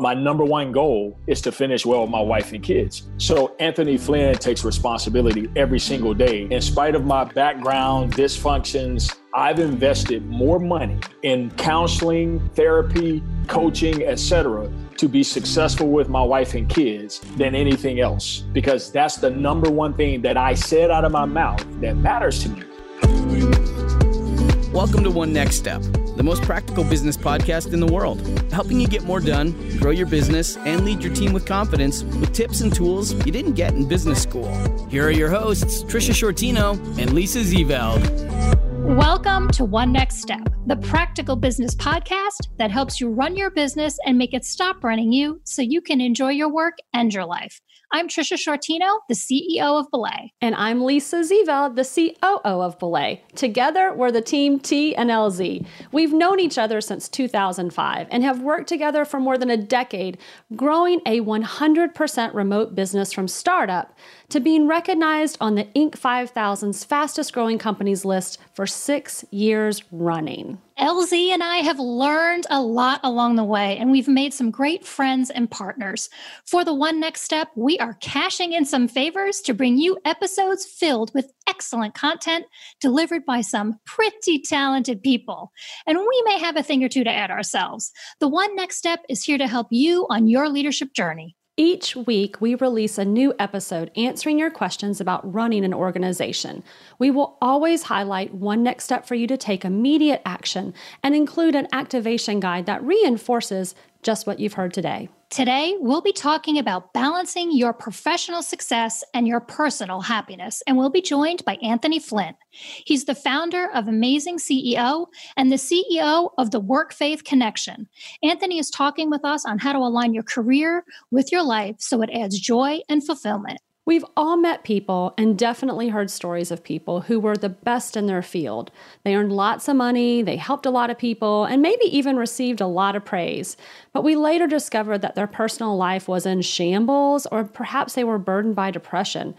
My number one goal is to finish well with my wife and kids. So Anthony Flynn takes responsibility every single day. In spite of my background, dysfunctions, I've invested more money in counseling, therapy, coaching, etc., to be successful with my wife and kids than anything else because that's the number one thing that I said out of my mouth that matters to me. Welcome to One Next Step, the most practical business podcast in the world, helping you get more done, grow your business, and lead your team with confidence with tips and tools you didn't get in business school. Here are your hosts, Tricia Sciortino and Lisa Zeveld. Welcome to One Next Step, the practical business podcast that helps you run your business and make it stop running you so you can enjoy your work and your life. I'm Tricia Sciortino, the CEO of Belay. And I'm Lisa Zeveld, the COO of Belay. Together, we're the team T and LZ. We've known each other since 2005 and have worked together for more than a decade, growing a 100% remote business from startup to being recognized on the Inc. 5000's fastest growing companies list for six years running. LZ and I have learned a lot along the way, and we've made some great friends and partners. For the one next step, we are cashing in some favors to bring you episodes filled with excellent content delivered by some pretty talented people. And we may have a thing or two to add ourselves. The one next step is here to help you on your leadership journey. Each week, we release a new episode answering your questions about running an organization. We will always highlight one next step for you to take immediate action and include an activation guide that reinforces just what you've heard today. Today, we'll be talking about balancing your professional success and your personal happiness, and we'll be joined by Anthony Flynn. He's the founder of Amazing CEO and the CEO of the Work Faith Connection. Anthony is talking with us on how to align your career with your life so it adds joy and fulfillment. We've all met people and definitely heard stories of people who were the best in their field. They earned lots of money, they helped a lot of people, and maybe even received a lot of praise. But we later discovered that their personal life was in shambles, or perhaps they were burdened by depression.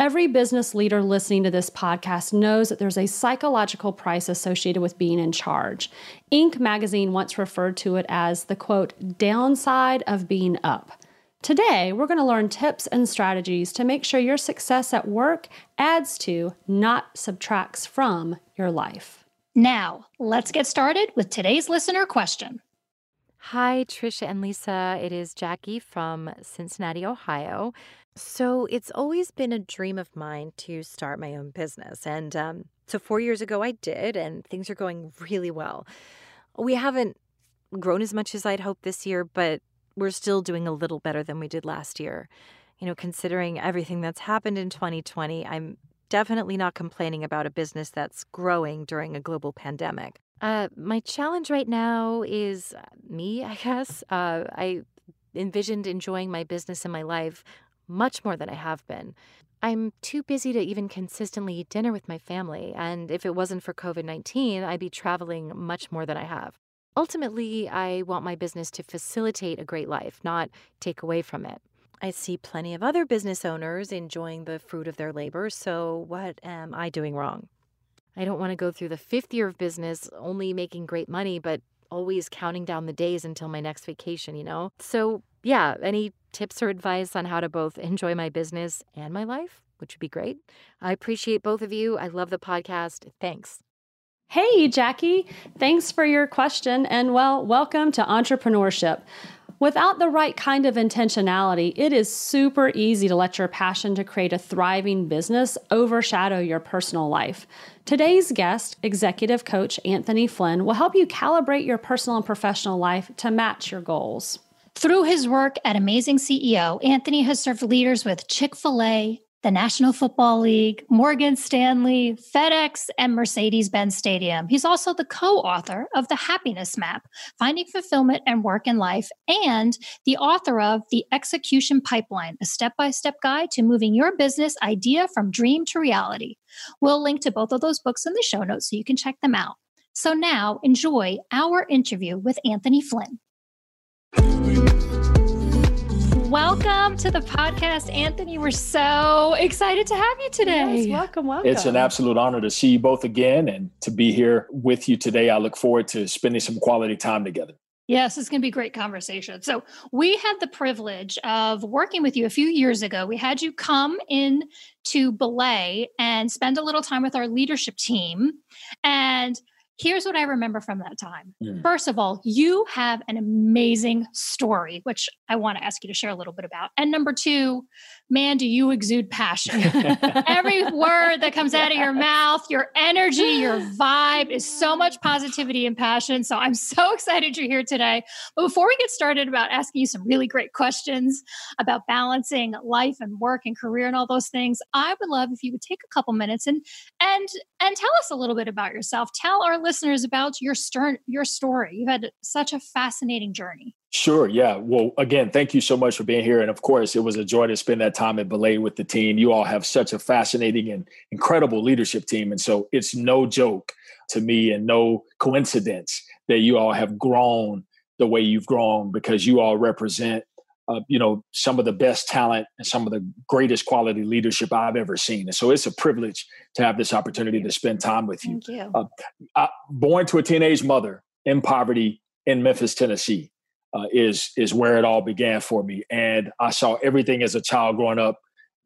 Every business leader listening to this podcast knows that there's a psychological price associated with being in charge. Inc. magazine once referred to it as the quote, downside of being up. Today, we're going to learn tips and strategies to make sure your success at work adds to, not subtracts from, your life. Now, let's get started with today's listener question. Hi, Tricia and Lisa. It is Jackie from Cincinnati, Ohio. So, it's always been a dream of mine to start my own business. And um, so, four years ago, I did, and things are going really well. We haven't grown as much as I'd hoped this year, but we're still doing a little better than we did last year. You know, considering everything that's happened in 2020, I'm definitely not complaining about a business that's growing during a global pandemic. Uh, my challenge right now is uh, me, I guess. Uh, I envisioned enjoying my business and my life much more than I have been. I'm too busy to even consistently eat dinner with my family, and if it wasn't for COVID 19, I'd be traveling much more than I have. Ultimately, I want my business to facilitate a great life, not take away from it. I see plenty of other business owners enjoying the fruit of their labor, so what am I doing wrong? I don't want to go through the fifth year of business only making great money, but always counting down the days until my next vacation, you know? So, yeah, any tips or advice on how to both enjoy my business and my life, which would be great. I appreciate both of you. I love the podcast. Thanks. Hey, Jackie. Thanks for your question and well, welcome to entrepreneurship. Without the right kind of intentionality, it is super easy to let your passion to create a thriving business overshadow your personal life. Today's guest, executive coach Anthony Flynn, will help you calibrate your personal and professional life to match your goals. Through his work at Amazing CEO, Anthony has served leaders with Chick fil A, the National Football League, Morgan Stanley, FedEx, and Mercedes Benz Stadium. He's also the co author of The Happiness Map Finding Fulfillment and Work in Life, and the author of The Execution Pipeline, a step by step guide to moving your business idea from dream to reality. We'll link to both of those books in the show notes so you can check them out. So now enjoy our interview with Anthony Flynn. Welcome to the podcast, Anthony. We're so excited to have you today. Yes, welcome, welcome. It's an absolute honor to see you both again and to be here with you today. I look forward to spending some quality time together. Yes, it's going to be a great conversation. So, we had the privilege of working with you a few years ago. We had you come in to Belay and spend a little time with our leadership team. And Here's what I remember from that time. Mm. First of all, you have an amazing story, which I want to ask you to share a little bit about. And number two, man, do you exude passion. Every word that comes out of your mouth, your energy, your vibe is so much positivity and passion. So I'm so excited you're here today. But before we get started about asking you some really great questions about balancing life and work and career and all those things, I would love if you would take a couple minutes and and and tell us a little bit about yourself. Tell our listeners about your stern your story. You've had such a fascinating journey. Sure. Yeah. Well, again, thank you so much for being here. And of course, it was a joy to spend that time at Belay with the team. You all have such a fascinating and incredible leadership team. And so it's no joke to me and no coincidence that you all have grown the way you've grown because you all represent, uh, you know, some of the best talent and some of the greatest quality leadership I've ever seen. And so it's a privilege to have this opportunity to spend time with you. Thank you. Uh, I, born to a teenage mother in poverty in Memphis, Tennessee uh, is is where it all began for me. And I saw everything as a child growing up: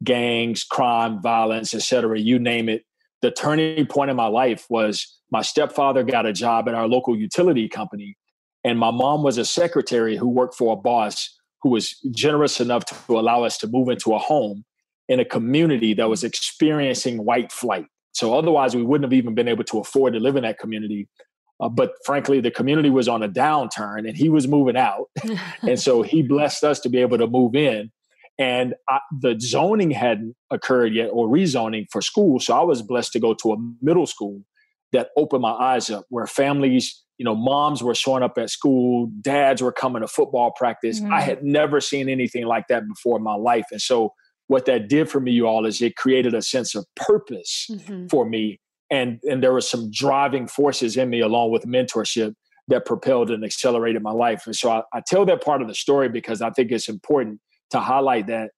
gangs, crime, violence, etc. You name it. The turning point in my life was my stepfather got a job at our local utility company, and my mom was a secretary who worked for a boss who was generous enough to allow us to move into a home in a community that was experiencing white flight. So otherwise, we wouldn't have even been able to afford to live in that community. Uh, but frankly, the community was on a downturn and he was moving out. and so he blessed us to be able to move in. And I, the zoning hadn't occurred yet or rezoning for school. So I was blessed to go to a middle school that opened my eyes up where families, you know, moms were showing up at school, dads were coming to football practice. Mm-hmm. I had never seen anything like that before in my life. And so what that did for me, you all, is it created a sense of purpose mm-hmm. for me and and there were some driving forces in me along with mentorship that propelled and accelerated my life and so I, I, tell that part of the story because i think it's important to highlight that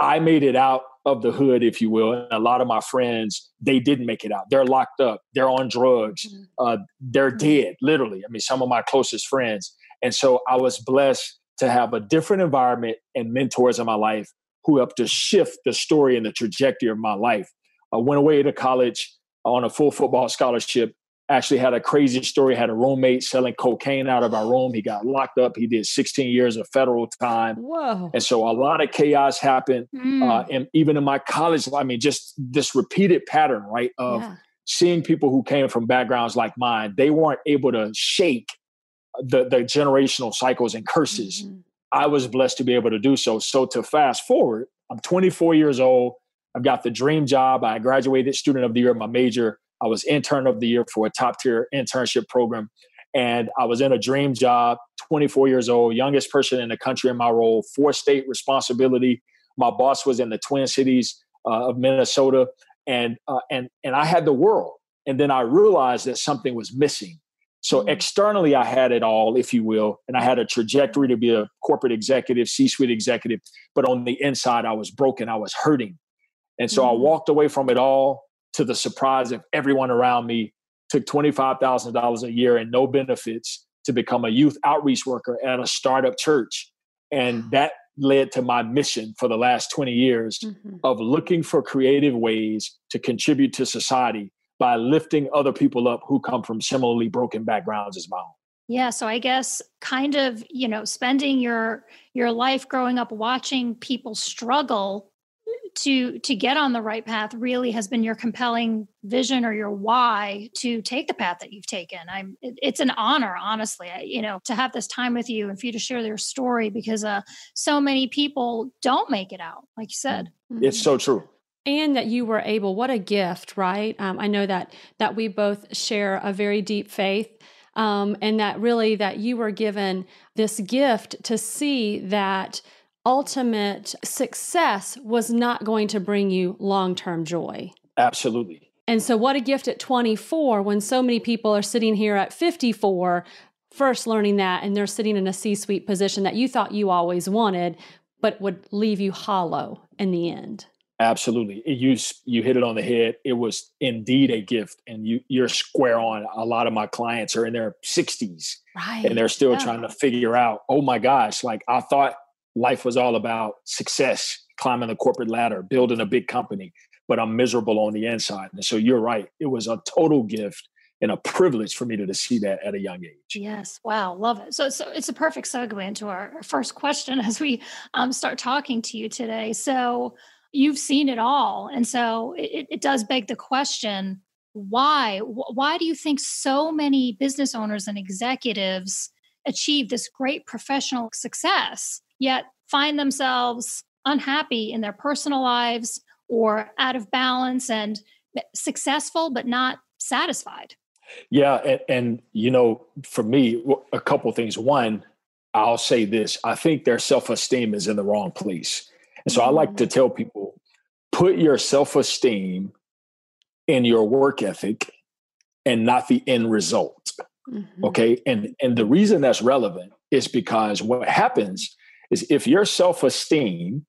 i made it out of the hood if you will and a lot of my friends they didn't make it out. They're locked up. They're on drugs. Mm-hmm. uh, they're dead literally. I mean some of my closest friends. And so i was blessed to have a different environment and mentors in my life who helped to shift the story and the trajectory of my life. I went away to college on a full football scholarship. Actually, had a crazy story. Had a roommate selling cocaine out of our room. He got locked up. He did 16 years of federal time. Whoa! And so a lot of chaos happened. Mm. Uh, and even in my college, I mean, just this repeated pattern, right, of yeah. seeing people who came from backgrounds like mine. They weren't able to shake the the generational cycles and curses. Mm-hmm. I was blessed to be able to do so. So to fast forward, I'm 24 years old. I've got the dream job. I graduated student of the year, my major. I was intern of the year for a top tier internship program. And I was in a dream job, 24 years old, youngest person in the country in my role, four state responsibility. My boss was in the Twin Cities uh, of Minnesota, and uh, and and I had the world. And then I realized that something was missing. So mm-hmm. externally, I had it all, if you will, and I had a trajectory to be a corporate executive, C-suite executive. But on the inside, I was broken. I was hurting. And so mm-hmm. I walked away from it all to the surprise of everyone around me, took $25,000 a year and no benefits to become a youth outreach worker at a startup church. And that led to my mission for the last 20 years mm-hmm. of looking for creative ways to contribute to society by lifting other people up who come from similarly broken backgrounds as my own. Yeah, so I guess kind of, you know, spending your your life growing up watching people struggle to to get on the right path really has been your compelling vision or your why to take the path that you've taken. I'm it, it's an honor honestly I, you know to have this time with you and for you to share your story because uh so many people don't make it out like you said. Mm-hmm. it's so true. And that you were able what a gift right? Um, i know that that we both share a very deep faith um, and that really that you were given this gift to see that ultimate success was not going to bring you long term joy. Absolutely. And so, what a gift at 24 when so many people are sitting here at 54, first learning that, and they're sitting in a C suite position that you thought you always wanted, but would leave you hollow in the end. Absolutely. You you hit it on the head. It was indeed a gift. And you you're square on. A lot of my clients are in their 60s. Right. And they're still yeah. trying to figure out, oh my gosh, like I thought life was all about success, climbing the corporate ladder, building a big company, but I'm miserable on the inside. And so you're right. It was a total gift and a privilege for me to, to see that at a young age. Yes. Wow. Love it. So, so it's a perfect segue into our first question as we um, start talking to you today. So you've seen it all. And so it, it does beg the question why? Why do you think so many business owners and executives achieve this great professional success, yet find themselves unhappy in their personal lives or out of balance and successful, but not satisfied? Yeah. And, and you know, for me, a couple things. One, I'll say this I think their self esteem is in the wrong place. And so I like to mm. tell people put your self esteem in your work ethic and not the end result. Mm-hmm. Okay. And, and the reason that's relevant is because what happens is if your self esteem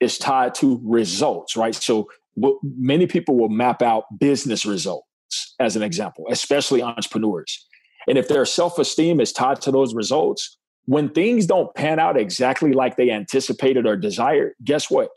is tied to results, right? So what many people will map out business results as an example, especially entrepreneurs. And if their self esteem is tied to those results, when things don't pan out exactly like they anticipated or desired, guess what?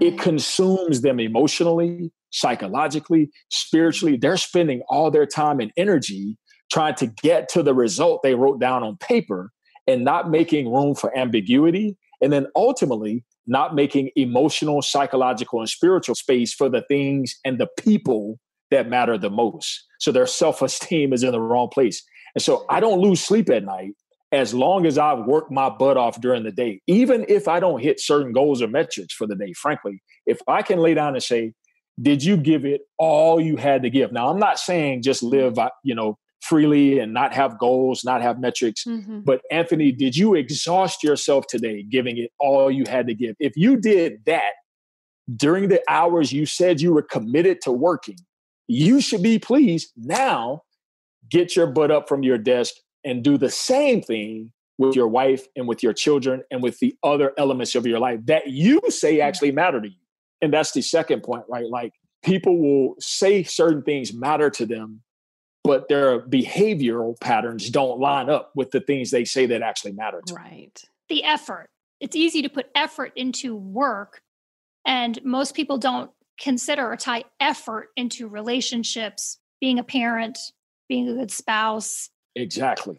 It consumes them emotionally, psychologically, spiritually. They're spending all their time and energy trying to get to the result they wrote down on paper and not making room for ambiguity. And then ultimately, not making emotional, psychological, and spiritual space for the things and the people that matter the most. So their self esteem is in the wrong place. And so I don't lose sleep at night as long as I've worked my butt off during the day, even if I don't hit certain goals or metrics for the day, frankly, if I can lay down and say, did you give it all you had to give? Now, I'm not saying just live, you know, freely and not have goals, not have metrics. Mm-hmm. But Anthony, did you exhaust yourself today giving it all you had to give? If you did that during the hours you said you were committed to working, you should be pleased. Now, get your butt up from your desk and do the same thing with your wife and with your children and with the other elements of your life that you say actually matter to you. And that's the second point, right? Like people will say certain things matter to them, but their behavioral patterns don't line up with the things they say that actually matter to Right. Them. The effort. It's easy to put effort into work, and most people don't consider or tie effort into relationships, being a parent, being a good spouse, Exactly.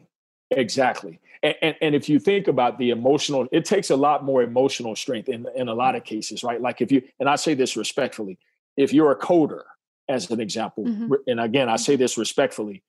Exactly. And, and, and, if you think about the emotional, it takes a lot more emotional strength in, in a lot of cases, right? Like if you, and I say this respectfully, if you're a coder, as an example, mm-hmm. and again, I say this respectfully,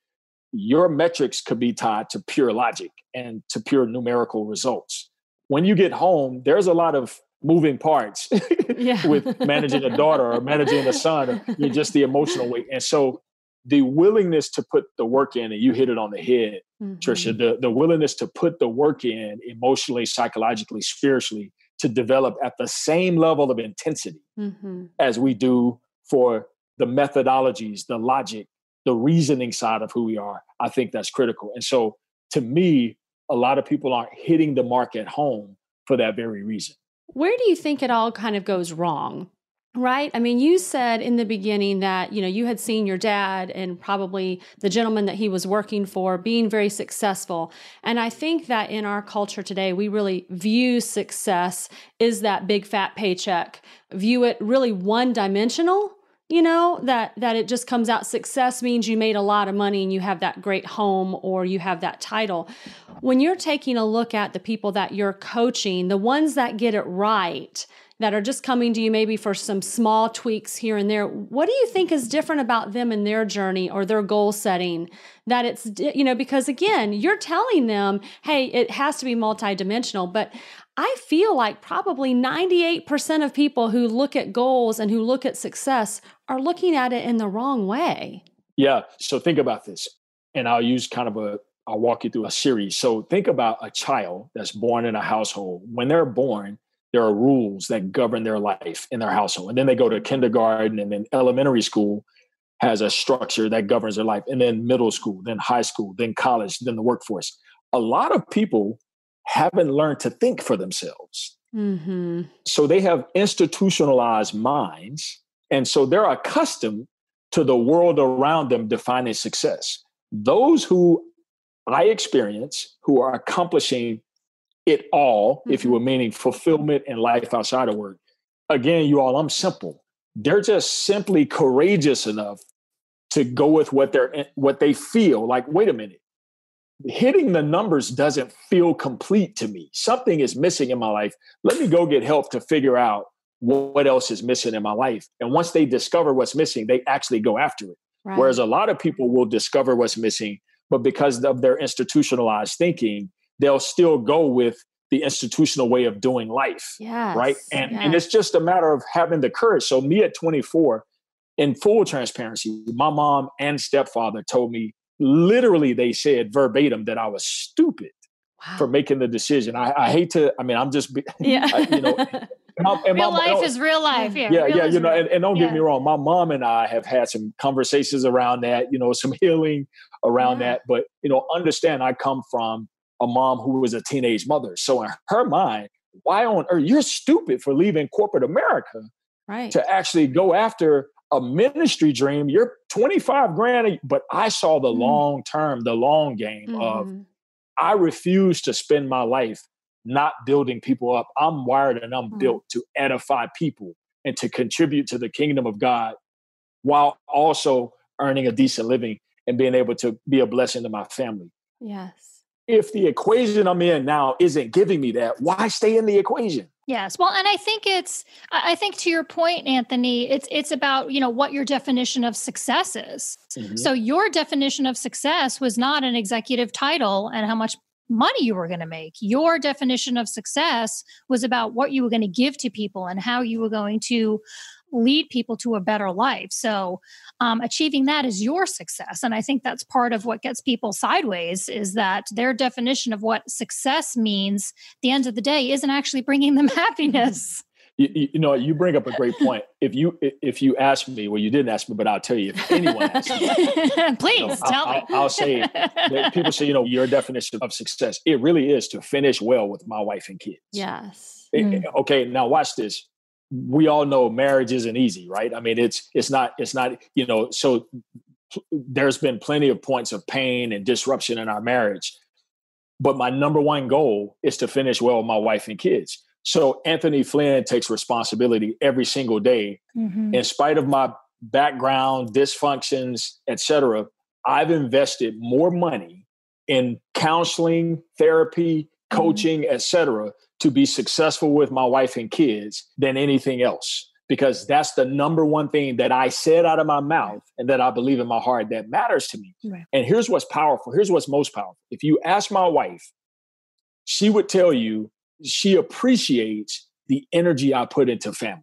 your metrics could be tied to pure logic and to pure numerical results. When you get home, there's a lot of moving parts with managing a daughter or managing a son, or just the emotional weight. And so the willingness to put the work in, and you hit it on the head, mm-hmm. Tricia, the, the willingness to put the work in emotionally, psychologically, spiritually to develop at the same level of intensity mm-hmm. as we do for the methodologies, the logic, the reasoning side of who we are. I think that's critical. And so to me, a lot of people aren't hitting the mark at home for that very reason. Where do you think it all kind of goes wrong? Right. I mean, you said in the beginning that, you know, you had seen your dad and probably the gentleman that he was working for being very successful. And I think that in our culture today, we really view success is that big fat paycheck, view it really one dimensional you know that that it just comes out success means you made a lot of money and you have that great home or you have that title. When you're taking a look at the people that you're coaching the ones that get it right that are just coming to you maybe for some small tweaks here and there what do you think is different about them in their journey or their goal setting that it's you know because again you're telling them hey it has to be multidimensional but i feel like probably 98% of people who look at goals and who look at success are looking at it in the wrong way yeah so think about this and i'll use kind of a I'll walk you through a series. So think about a child that's born in a household. When they're born, there are rules that govern their life in their household. And then they go to kindergarten and then elementary school has a structure that governs their life. And then middle school, then high school, then college, then the workforce. A lot of people haven't learned to think for themselves. Mm-hmm. So they have institutionalized minds. And so they're accustomed to the world around them defining success. Those who I experience who are accomplishing it all, mm-hmm. if you mm-hmm. were meaning fulfillment and life outside of work. Again, you all, I'm simple. They're just simply courageous enough to go with what they're what they feel. Like, wait a minute, hitting the numbers doesn't feel complete to me. Something is missing in my life. Let me go get help to figure out what else is missing in my life. And once they discover what's missing, they actually go after it. Right. Whereas a lot of people will discover what's missing, but because of their institutionalized thinking, they'll still go with the institutional way of doing life. Yes. Right. And, yes. and it's just a matter of having the courage. So, me at 24, in full transparency, my mom and stepfather told me literally, they said verbatim that I was stupid wow. for making the decision. I, I, hate to, I mean, I'm just, yeah. I, you know, my, real life is real life. Yeah, yeah, yeah you know, and, and, don't yeah. get me wrong, my mom and I have had some conversations around that, you know, some healing around yeah. that. But, you know, understand I come from a mom who was a teenage mother. So in her mind, why on earth you're stupid for leaving corporate America right. to actually go after a ministry dream. You're 25 grand, but I saw the mm. long term, the long game mm. of mm-hmm. I refuse to spend my life not building people up. I'm wired and I'm mm. built to edify people and to contribute to the kingdom of God while also earning a decent living and being able to be a blessing to my family. Yes if the equation I'm in now isn't giving me that, why stay in the equation? Yes. Well, and I think it's I think to your point, Anthony, it's it's about, you know, what your definition of success is. Mm-hmm. So your definition of success was not an executive title and how much money you were going to make. Your definition of success was about what you were going to give to people and how you were going to lead people to a better life. So, um, achieving that is your success. And I think that's part of what gets people sideways is that their definition of what success means at the end of the day isn't actually bringing them happiness. You, you, know, you bring up a great point. If you if you ask me, well, you didn't ask me, but I'll tell you. If anyone asks me, please you know, tell I, me. I'll, I'll say people say, you know, your definition of success. It really is to finish well with my wife and kids. Yes. It, mm. Okay, now watch this we all know marriage isn't easy, right? I mean, it's it's not it's not you know. So there's been plenty of points of pain and disruption in our marriage, but my number one goal is to finish well with my wife and kids. So Anthony Flynn takes responsibility every single day, mm-hmm. in spite of my background, dysfunctions, etc. I've invested more money in counseling, therapy, mm-hmm. coaching, mm-hmm. etc to be successful with my wife and kids than anything else because that's the number one thing that I said out of my mouth and that I believe in my heart that matters to me. Right. And here's what's powerful. Here's what's most powerful. If you ask my wife, she would tell you she appreciates the energy I put into family.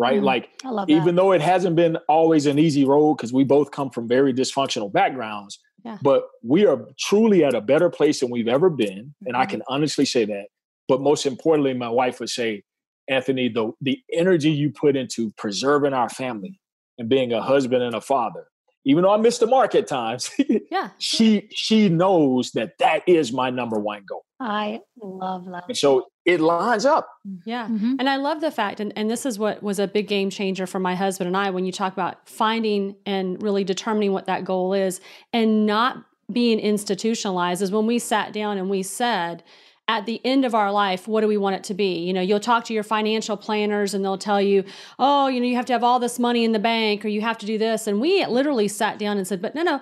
Right. Mm, like, even though it hasn't been always an easy road because we both come from very dysfunctional backgrounds, yeah. but we are truly at a better place than we've ever been. Mm-hmm. And I mm-hmm. can honestly say that. But most importantly, my wife would say, Anthony, the, the energy you put into preserving our family and being a husband and a father, even though I miss the mark at times, yeah, she she knows that that is my number one goal. I love love. And so it lines up. Yeah. Mm-hmm. And I love the fact, and, and this is what was a big game changer for my husband and I when you talk about finding and really determining what that goal is and not being institutionalized is when we sat down and we said, at the end of our life, what do we want it to be? You know, you'll talk to your financial planners and they'll tell you, oh, you know, you have to have all this money in the bank or you have to do this. And we literally sat down and said, but no, no,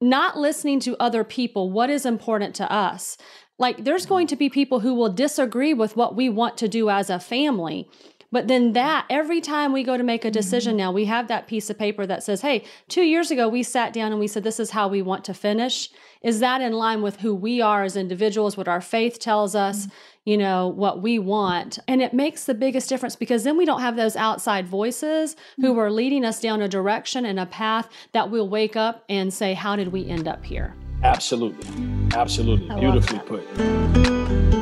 not listening to other people. What is important to us? Like, there's going to be people who will disagree with what we want to do as a family. But then that every time we go to make a decision mm-hmm. now, we have that piece of paper that says, hey, two years ago we sat down and we said, this is how we want to finish. Is that in line with who we are as individuals, what our faith tells us, mm-hmm. you know, what we want? And it makes the biggest difference because then we don't have those outside voices mm-hmm. who are leading us down a direction and a path that we'll wake up and say, how did we end up here? Absolutely. Absolutely. Beautifully put.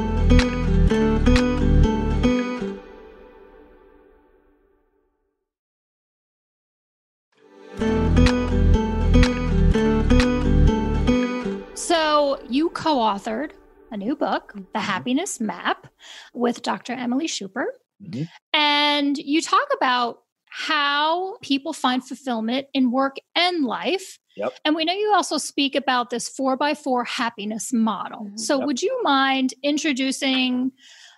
Co authored a new book, The Mm-hmm. Happiness Map, with Dr. Emily Schuper. Mhm. And you talk about how people find fulfillment in work and life. Yep. And we know you also speak about this four by four happiness model. Mhm. So, Yep. would you mind introducing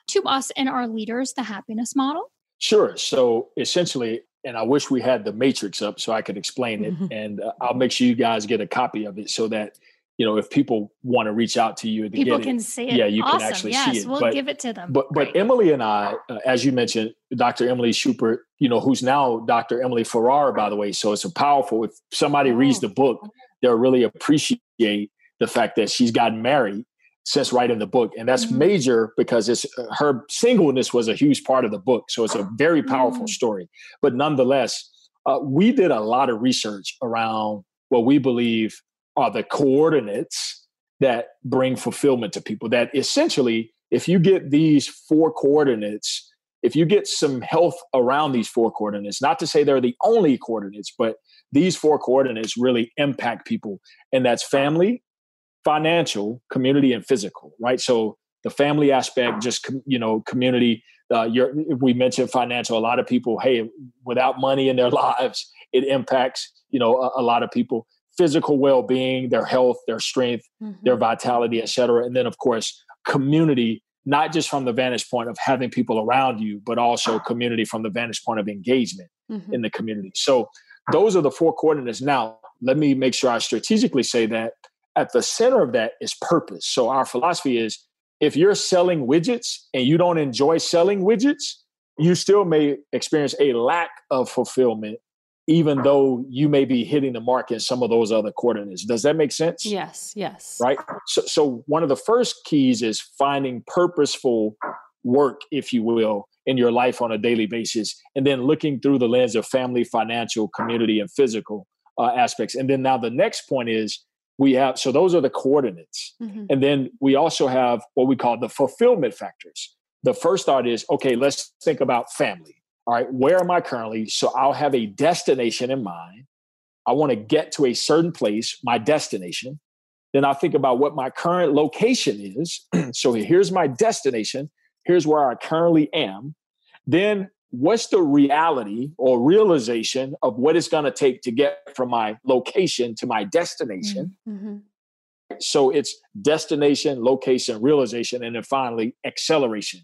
to us and our leaders the happiness model? Sure. So essentially, and I wish we had the matrix up so I could explain it, Mhm. and uh, I'll make sure you guys get a copy of it so that you know if people want to reach out to you to People can it. see it. Yeah, you can actually yes, see it, We'll but- give it to them. But but Great. Emily and I, uh, as you mentioned, Dr. Emily Schupert, you know, who's now Dr. Emily Farrar, by the way. So it's a powerful. If somebody reads Oh. the book, they'll really appreciate the fact that she's gotten married since writing the book, and that's Mhm. major because it's uh, her singleness was a huge part of the book. So it's a very powerful Mm. story. But nonetheless, uh, we did a lot of research around what we believe are the coordinates that bring fulfillment to people. That essentially, if you get these four coordinates, if you get some health around these four coordinates, not to say they're the only coordinates, but these four coordinates really impact people. And that's family, financial, community, and physical, right? So the family aspect, just, you know, community, uh, your, we mentioned financial, a lot of people, hey, without money in their lives, it impacts, you know, a, a lot of people physical well-being their health their strength their vitality, et cetera. And then, of course, community, not just from the vantage point of having people around you, but also community from the vantage point of engagement Mhm. in the community. So those are the four coordinates. Now, let me make sure I strategically say that at the center of that is purpose. So our philosophy is if you're selling widgets and you don't enjoy selling widgets, you still may experience a lack of fulfillment, even though you may be hitting the mark in some of those other coordinates. Does that make sense? Yes, yes. right? So, so one of the first keys is finding purposeful work, if you will, in your life on a daily basis, and then looking through the lens of family, financial, community, and physical uh, aspects. And then now the next point is we have so those are the coordinates, Mhm. and then we also have what we call the fulfillment factors. The first thought is okay, let's think about family. All right, where am I currently? So I'll have a destination in mind. I want to get to a certain place, my destination. Then I'll think about what my current location is. so here's my destination. Here's where I currently am. Then what's the reality or realization of what it's going to take to get from my location to my destination? Mhm. So it's destination, location, realization, and then finally acceleration.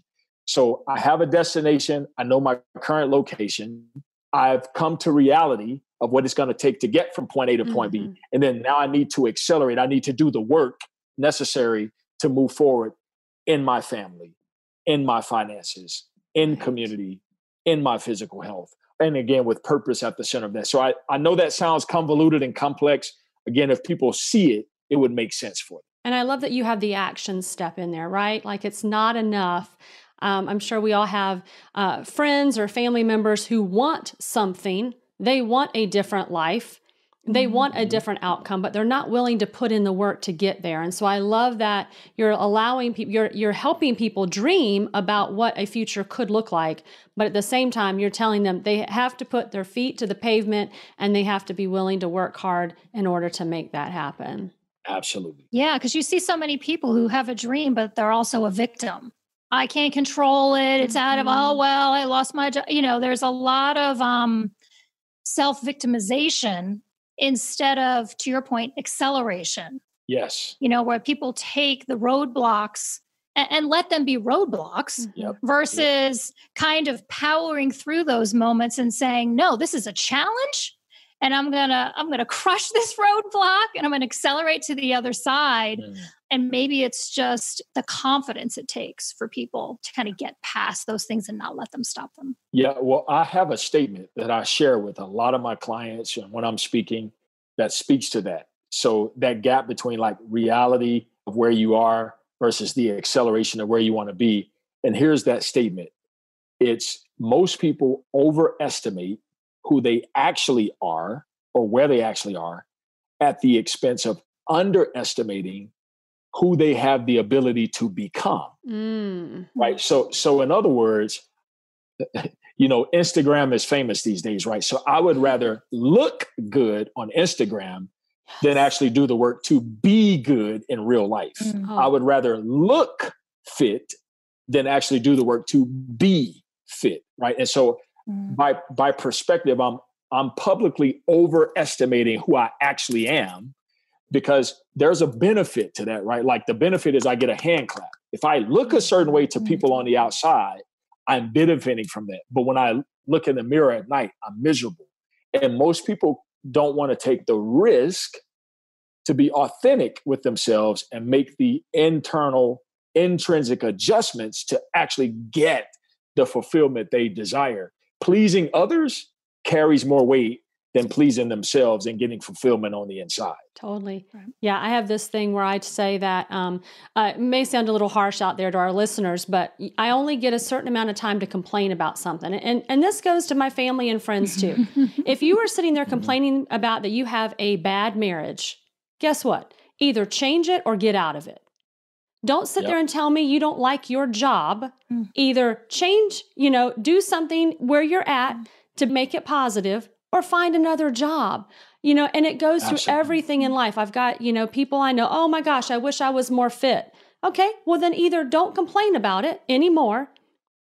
So I have a destination. I know my current location. I've come to reality of what it's going to take to get from point A to point B. Mhm. And then now I need to accelerate. I need to do the work necessary to move forward in my family, in my finances, in community, in my physical health. And again, with purpose at the center of that. So I, I know that sounds convoluted and complex. Again, if people see it, it would make sense for them. And I love that you have the action step in there, right? Like it's not enough. Um, I'm sure we all have uh, friends or family members who want something. They want a different life. They want a different outcome, but they're not willing to put in the work to get there. And so I love that you're allowing people, you're you're helping people dream about what a future could look like, but at the same time, you're telling them they have to put their feet to the pavement and they have to be willing to work hard in order to make that happen. Absolutely. Yeah, because you see so many people who have a dream, but they're also a victim. I can't control it. It's out of, oh, well, I lost my job. You know, there's a lot of um, self victimization instead of, to your point, acceleration, Yes. you know, where people take the roadblocks and, and let them be roadblocks Yep. versus kind of powering through those moments and saying, no, this is a challenge. And I'm gonna I'm gonna crush this roadblock and I'm gonna accelerate to the other side Mm. and maybe it's just the confidence it takes for people to kind of get past those things and not let them stop them Yeah, well, I have a statement that I share with a lot of my clients and when I'm speaking that speaks to that. So that gap between like reality of where you are versus the acceleration of where you want to be. And here's that statement. It's most people overestimate who they actually are or where they actually are at the expense of underestimating who they have the ability to become Mm. right so so in other words you know instagram is famous these days right so i would rather look good on instagram than actually do the work to be good in real life. Mm. Oh. I would rather look fit than actually do the work to be fit, right? And so Mm. by by perspective, I'm I'm publicly overestimating who I actually am because there's a benefit to that, right? Like the benefit is I get a hand clap. If I look a certain way to people on the outside, I'm benefiting from that. But when I look in the mirror at night, I'm miserable. And most people don't want to take the risk to be authentic with themselves and make the internal intrinsic adjustments to actually get the fulfillment they desire. Pleasing others carries more weight than pleasing themselves and getting fulfillment on the inside. Totally. Yeah, I have this thing where I say that um, uh, it may sound a little harsh out there to our listeners, but I only get a certain amount of time to complain about something, and and this goes to my family and friends too. if you are sitting there complaining about that you have a bad marriage, guess what? Either change it or get out of it. Don't sit Yep. there and tell me you don't like your job. Mm. Either change, you know, do something where you're at Mm. to make it positive or find another job. You know, and it goes through everything in life. I've got, you know, people I know, oh my gosh, I wish I was more fit. Okay, well, then either don't complain about it anymore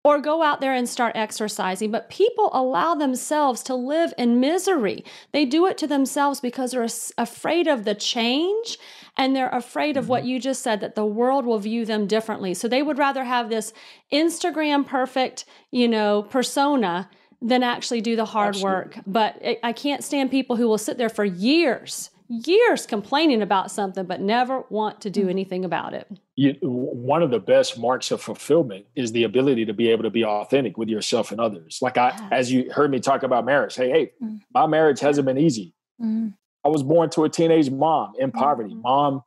or go out there and start exercising. But people allow themselves to live in misery. They do it to themselves because they're afraid of the change and they're afraid of what mm-hmm. you just said that the world will view them differently. So they would rather have this Instagram perfect, you know, persona than actually do the hard work. But I I can't stand people who will sit there for years, years complaining about something, but never want to do anything about it. you, one of the best marks of fulfillment is the ability to be able to be authentic with yourself and others. Like I, Yeah. as you heard me talk about marriage, hey, hey, Mm. my marriage hasn't been easy. Mm. I was born to a teenage mom in poverty. Mhm. Mom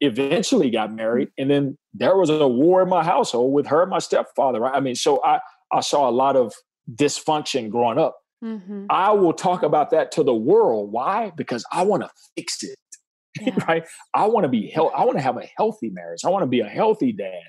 eventually got married, and then there was a war in my household with her and my stepfather. Right? I mean, so I I saw a lot of dysfunction growing up. Mm-hmm. I will talk about that to the world. Why? Because I want to fix it. Yeah. right? I want to be health. I want to have a healthy marriage. I want to be a healthy dad.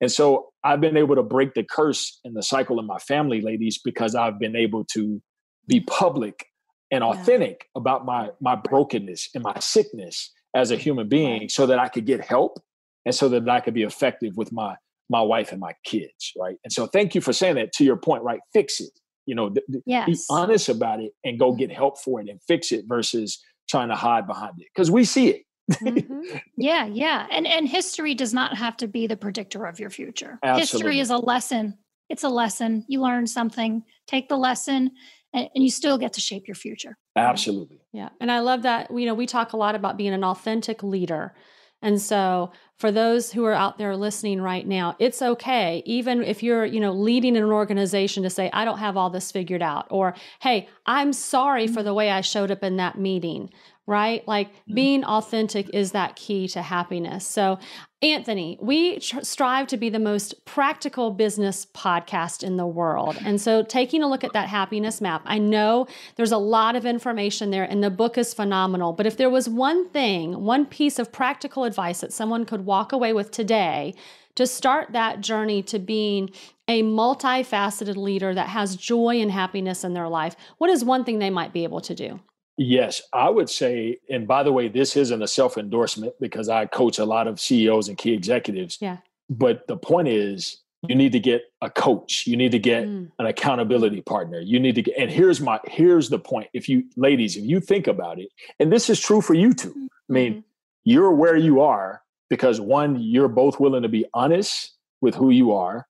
And so I've been able to break the curse and the cycle in my family, ladies, because I've been able to be public and Yeah. authentic about my my brokenness and my sickness as a human being, so that I could get help and so that I could be effective with my my wife and my kids, right? And so thank you for saying that. To your point, right? Fix it. You know, th- th- be honest about it and go get help for it and fix it versus trying to hide behind it because we see it. Mhm. Yeah, yeah. And and history does not have to be the predictor of your future. Absolutely. History is a lesson. It's a lesson. You learn something, take the lesson, and, and you still get to shape your future. Absolutely. Yeah. And I love that, you know, we talk a lot about being an authentic leader. And so for those who are out there listening right now, it's okay, even if you're, you know, leading an organization to say, I don't have all this figured out, or, hey, I'm sorry for mm-hmm. the way I showed up in that meeting, right? Like mm. being authentic is that key to happiness. So, Anthony, we tr- strive to be the most practical business podcast in the world. And so, taking a look at that happiness map, I know there's a lot of information there, and the book is phenomenal. But if there was one thing, one piece of practical advice that someone could walk away with today to start that journey to being a multifaceted leader that has joy and happiness in their life, what is one thing they might be able to do? Yes, I would say, and by the way, this isn't a self endorsement because I coach a lot of CEOs and key executives. Yeah. But the point is, you need to get a coach. You need to get Mm. an accountability partner. You need to get, and here's my, here's the point. If you, ladies, if you think about it, and this is true for you too. I mean, Mhm. you're where you are because one, you're both willing to be honest with who you are.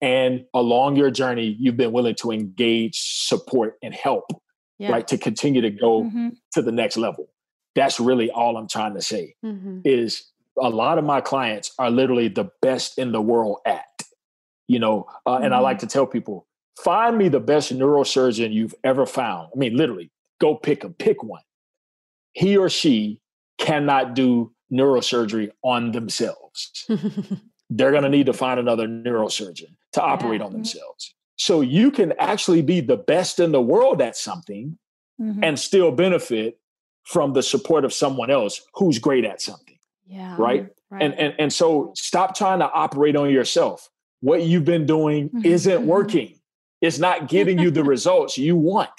And along your journey, you've been willing to engage, support, and help, yeah. right? To continue to go Mhm. to the next level. That's really all I'm trying to say Mhm. is a lot of my clients are literally the best in the world at, you know, uh, and I like to tell people, find me the best neurosurgeon you've ever found. I mean, literally, go pick him, pick one. He or she cannot do neurosurgery on themselves. They're going to need to find another neurosurgeon to operate Yeah. on themselves. So you can actually be the best in the world at something Mhm. and still benefit from the support of someone else who's great at something yeah. right? Right. and and and so stop trying to operate on yourself what you've been doing Mhm. isn't Mhm. working it's not giving you the results you want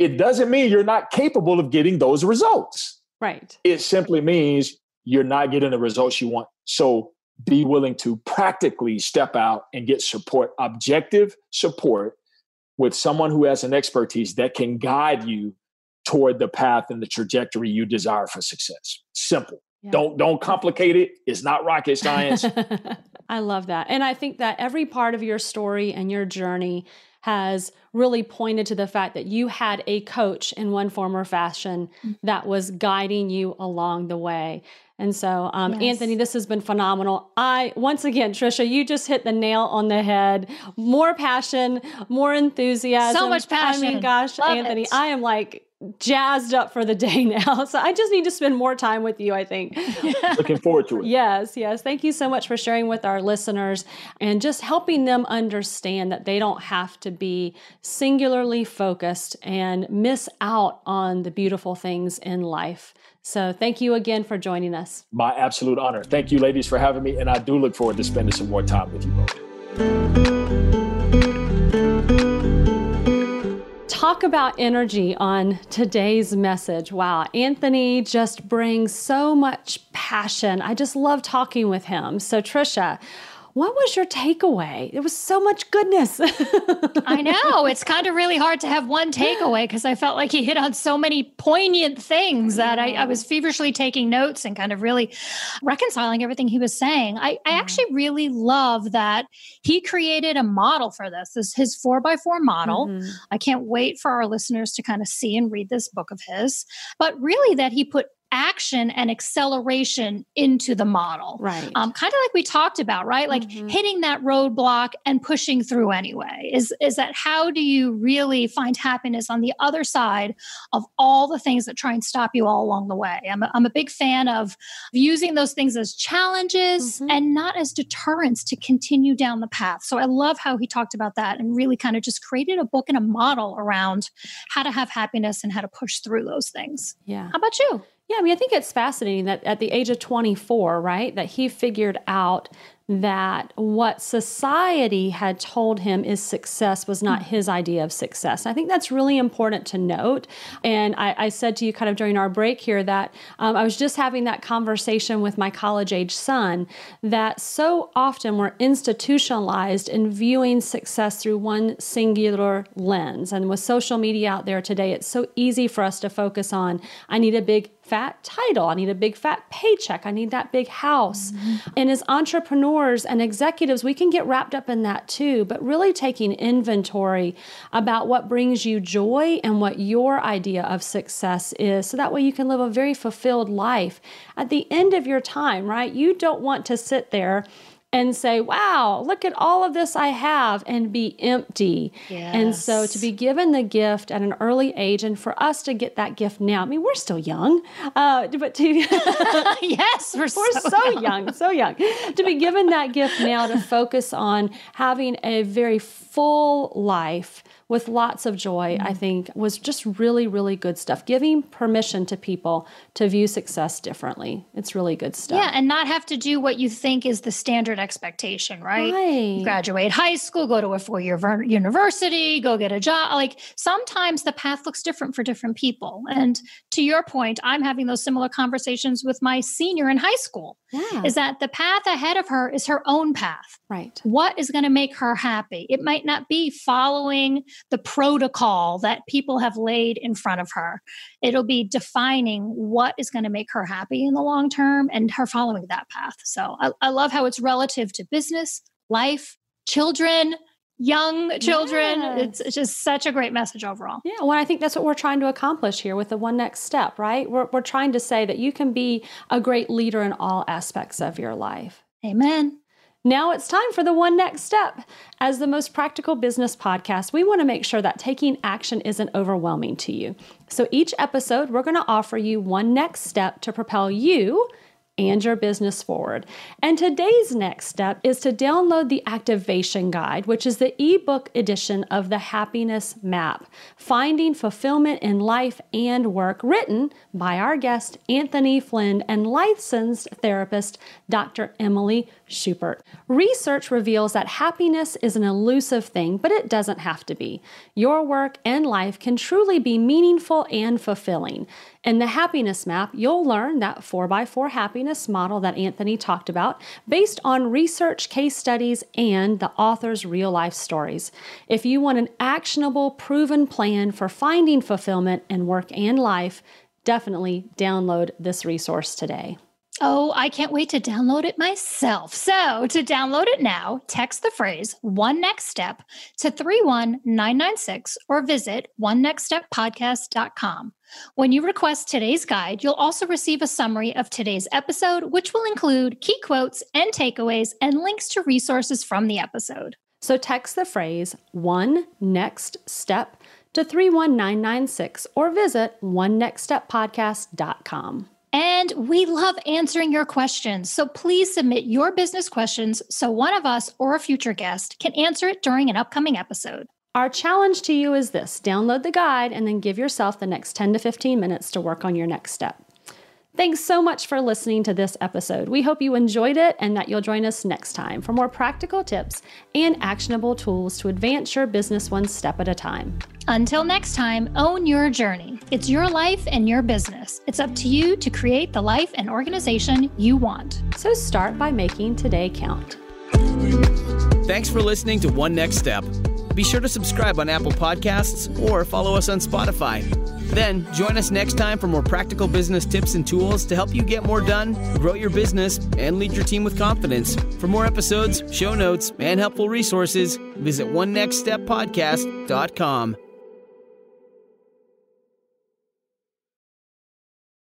it doesn't mean you're not capable of getting those results Right. It simply means you're not getting the results you want. So be willing to practically step out and get support, objective support with someone who has an expertise that can guide you toward the path and the trajectory you desire for success. Simple. Yeah. Don't don't complicate it. It's not rocket science. I love that. And I think that every part of your story and your journey has really pointed to the fact that you had a coach in one form or fashion mm. that was guiding you along the way. And so, um, yes. Anthony, this has been phenomenal. I, once again, Tricia, you just hit the nail on the head. More passion, more enthusiasm. So much passion. I mean, gosh, Love Anthony, it. I am like jazzed up for the day now. So I just need to spend more time with you, I think. Looking forward to it. Yes, yes. Thank you so much for sharing with our listeners and just helping them understand that they don't have to be singularly focused and miss out on the beautiful things in life. So thank you again for joining us. My absolute honor. Thank you, ladies, for having me. And I do look forward to spending some more time with you both. Talk about energy on today's message. Wow, Anthony just brings so much passion. I just love talking with him. So, Tricia, what was your takeaway? There was so much goodness. I know. It's kind of really hard to have one takeaway because I felt like he hit on so many poignant things that I, I, was feverishly taking notes and kind of really reconciling everything he was saying. I, I actually really love that he created a model for this. This his four by four model. Mm-hmm. I can't wait for our listeners to kind of see and read this book of his, but really that he put action and acceleration into the model. Right. Um, kind of like we talked about, right? Like mm-hmm. hitting that roadblock and pushing through anyway. Is is that how do you really find happiness on the other side of all the things that try and stop you all along the way? I'm a, I'm a big fan of using those things as challenges mm-hmm. and not as deterrents to continue down the path. So I love how he talked about that and really kind of just created a book and a model around how to have happiness and how to push through those things. Yeah. How about you? Yeah, I mean, I think it's fascinating that at the age of 24, right, that he figured out that what society had told him is success was not his idea of success. I think that's really important to note. And I, I said to you kind of during our break here that um, I was just having that conversation with my college age son that so often we're institutionalized in viewing success through one singular lens. And with social media out there today, it's so easy for us to focus on I need a big fat title. I need a big fat paycheck. I need that big house. Mm-hmm. And as entrepreneurs and executives, we can get wrapped up in that too, but really taking inventory about what brings you joy and what your idea of success is. So that way you can live a very fulfilled life. At the end of your time, right? You don't want to sit there and say, wow, look at all of this I have and be empty. Yes. And so to be given the gift at an early age and for us to get that gift now, I mean, we're still young, uh, but to, yes, we're, we're so, so young. young, so young. To be given that gift now to focus on having a very full life with lots of joy, mm-hmm. I think was just really, really good stuff. Giving permission to people to view success differently. It's really good stuff. Yeah, and not have to do what you think is the standard expectation, right? right. Graduate high school, go to a four year university, go get a job. Like sometimes the path looks different for different people. And to your point, I'm having those similar conversations with my senior in high school. Yeah. Is that the path ahead of her is her own path. Right. What is going to make her happy? It might not be following the protocol that people have laid in front of her. It'll be defining what is going to make her happy in the long term and her following that path. So I, I love how it's relative to business, life, children, young children. Yes. It's, it's, just such a great message overall. Yeah, well, I think that's what we're trying to accomplish here with the one next step, right? We're, we're trying to say that you can be a great leader in all aspects of your life. Amen. Now it's time for the one next step. As the most practical business podcast, we want to make sure that taking action isn't overwhelming to you. So each episode, we're going to offer you one next step to propel you and your business forward. And today's next step is to download the activation guide, which is the ebook edition of the happiness map, finding fulfillment in life and work, written by our guest Anthony Flynn and licensed therapist Dr. Emily Schubert. Research reveals that happiness is an elusive thing, but it doesn't have to be. Your work and life can truly be meaningful and fulfilling. In the happiness map, you'll learn that 4x4 happiness model that Anthony talked about based on research, case studies, and the author's real life stories. If you want an actionable, proven plan for finding fulfillment in work and life, definitely download this resource today. Oh, I can't wait to download it myself. So, to download it now, text the phrase one next step to 31996 or visit onenextsteppodcast.com. When you request today's guide, you'll also receive a summary of today's episode, which will include key quotes and takeaways and links to resources from the episode. So, text the phrase one next step to 31996 or visit one next step onenextsteppodcast.com. And we love answering your questions. So please submit your business questions so one of us or a future guest can answer it during an upcoming episode. Our challenge to you is this download the guide and then give yourself the next 10 to 15 minutes to work on your next step. Thanks so much for listening to this episode. We hope you enjoyed it and that you'll join us next time for more practical tips and actionable tools to advance your business one step at a time. Until next time, own your journey. It's your life and your business. It's up to you to create the life and organization you want. So start by making today count. Thanks for listening to One Next Step. Be sure to subscribe on Apple Podcasts or follow us on Spotify. Then join us next time for more practical business tips and tools to help you get more done, grow your business, and lead your team with confidence. For more episodes, show notes, and helpful resources, visit onenextsteppodcast.com.